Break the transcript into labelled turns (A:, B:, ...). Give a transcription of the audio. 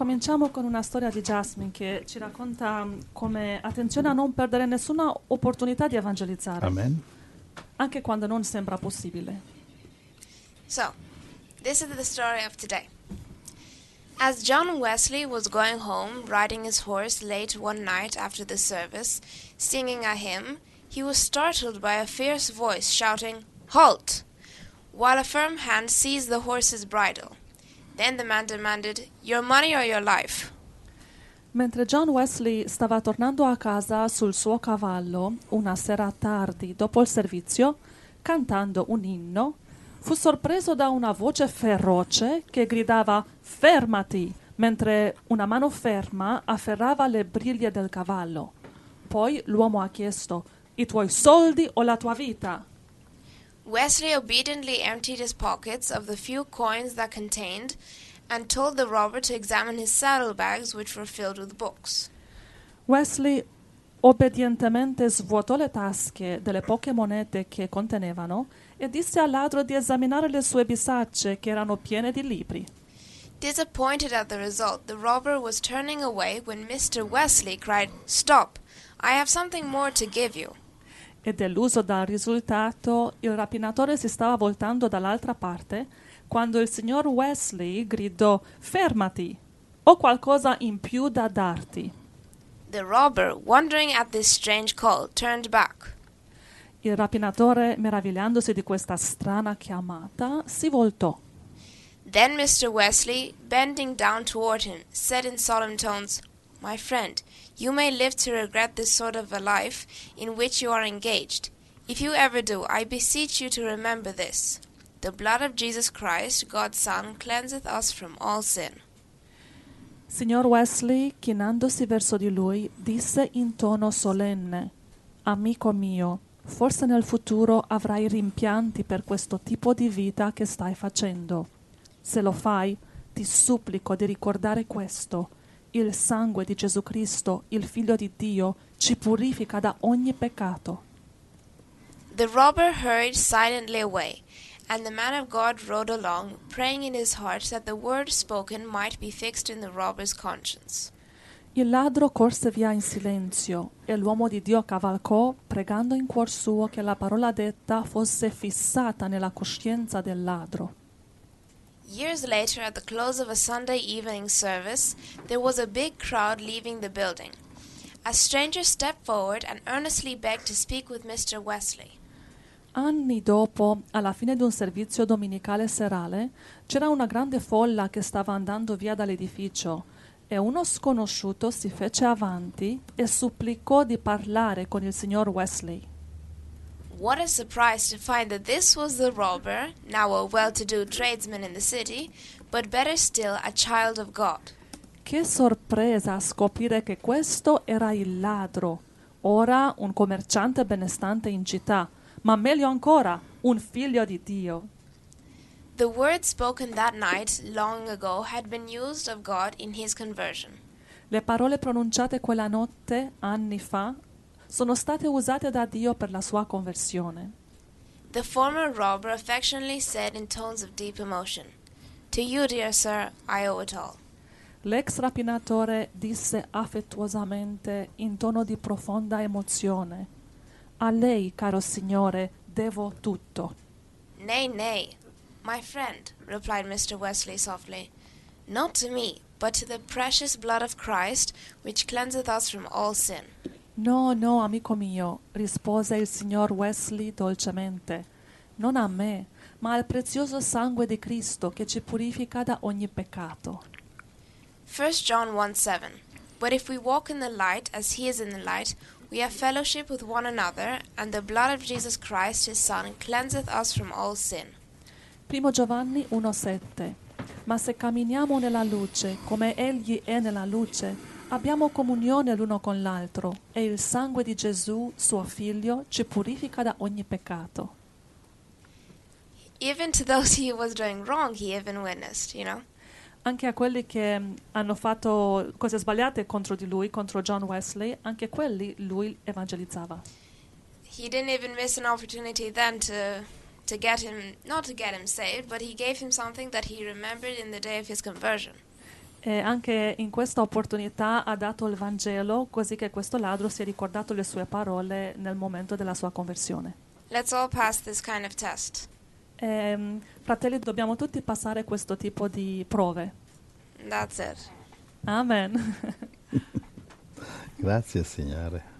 A: Cominciamo con una storia di Jasmine che ci racconta mm, come attenzione a non perdere nessuna opportunità di evangelizzare,
B: Amen.
A: anche quando non sembra possibile.
C: So, this is the story of today. As John Wesley was going home, riding his horse late one night after the service, singing a hymn, he was startled by a fierce voice shouting, Halt! while a firm hand seized the horse's bridle. Then the man demanded, Your money or your life?
A: Mentre John Wesley stava tornando a casa sul suo cavallo una sera tardi dopo il servizio, cantando un inno, fu sorpreso da una voce feroce che gridava Fermati, mentre una mano ferma afferrava le briglie del cavallo. Poi l'uomo ha chiesto I tuoi soldi o la tua vita?
C: Wesley obediently emptied his pockets of the few coins that contained, and told the robber to examine his saddlebags, which were filled with books.
A: Wesley obbedientemente svuotò le tasche delle poche monete che contenevano e disse al ladro di esaminare le sue bisacce che erano piene di libri.
C: Disappointed at the result, the robber was turning away when Mr. Wesley cried, Stop! I have something more to give you.
A: E deluso dal risultato, il rapinatore si stava voltando dall'altra parte quando il signor Wesley gridò Fermati! Ho qualcosa in più da darti.
C: The robber, wondering at this strange call, turned back.
A: Il rapinatore, meravigliandosi di questa strana chiamata, si voltò.
C: Then Mr. Wesley, bending down toward him, said in solemn tones, My friend, you may live to regret this sort of a life in which you are engaged. If you ever do, I beseech you to remember this. The blood of Jesus Christ, God's Son, cleanseth us from all sin.
A: Signor Wesley, chinandosi verso di lui, disse in tono solenne: Amico mio, forse nel futuro avrai rimpianti per questo tipo di vita che stai facendo. Se lo fai, ti supplico di ricordare questo. Il sangue di Gesù Cristo, il Figlio di Dio, ci purifica da ogni peccato.
C: The robber hurried silently away, and the man of God rode along, praying in his heart that the word spoken might be fixed in the robber's conscience.
A: Il ladro corse via in silenzio e l'uomo di Dio cavalcò, pregando in cuor suo che la parola detta fosse fissata nella coscienza del ladro.
C: Years later, at the close of a Sunday evening service, there was a big crowd leaving the building. A stranger stepped forward and earnestly begged to speak with Mr. Wesley.
A: Anni dopo, alla fine di un servizio domenicale serale, c'era una grande folla che stava andando via dall'edificio e uno sconosciuto si fece avanti e supplicò di parlare con il signor Wesley.
C: What a surprise to find that this was the robber, now a well to do tradesman in the city, but better still, a child of God.
A: Che sorpresa scoprire che questo era il ladro, ora un commerciante benestante in città, ma meglio ancora, un figlio di Dio.
C: The words spoken that night, long ago, had been used of God in his conversion.
A: Le parole pronunciate quella notte, anni fa, sono state usate da Dio per la sua conversione.
C: The former robber affectionately said in tones of deep emotion, To you, dear sir, I owe it all.
A: L'ex rapinatore disse affettuosamente in tono di profonda emozione: A lei, caro signore, devo tutto.
C: Nay, nay, my friend, replied Mr. Wesley softly, not to me, but to the precious blood of Christ, which cleanseth us from all sin.
A: No, no, amico mio, rispose il signor Wesley dolcemente. Non a me, ma al prezioso sangue di Cristo che ci purifica da ogni peccato.
C: 1 John 1 7. But if we walk in the light as he is in the light, we have fellowship with one another, and the blood of Jesus Christ his Son cleanseth us from all sin.
A: 1 Giovanni 1,7 Ma se camminiamo nella luce, come Egli è nella luce, abbiamo comunione l'uno con l'altro e il sangue di Gesù, suo figlio, ci purifica da ogni peccato.
C: Even to those he was doing wrong, he even witnessed, you know.
A: Anche a quelli che mm, hanno fatto cose sbagliate contro di lui, contro John Wesley, anche quelli lui evangelizzava.
C: He didn't even miss an opportunity then to to get him not to get him saved, but he gave him something that he remembered in the day of his conversion.
A: E anche in questa opportunità ha dato il Vangelo così che questo ladro si è ricordato le sue parole nel momento della sua conversione.
C: Let's all pass this kind of test.
A: Ehm, fratelli, dobbiamo tutti passare questo tipo di prove.
C: That's it.
A: Amen.
B: Grazie Signore.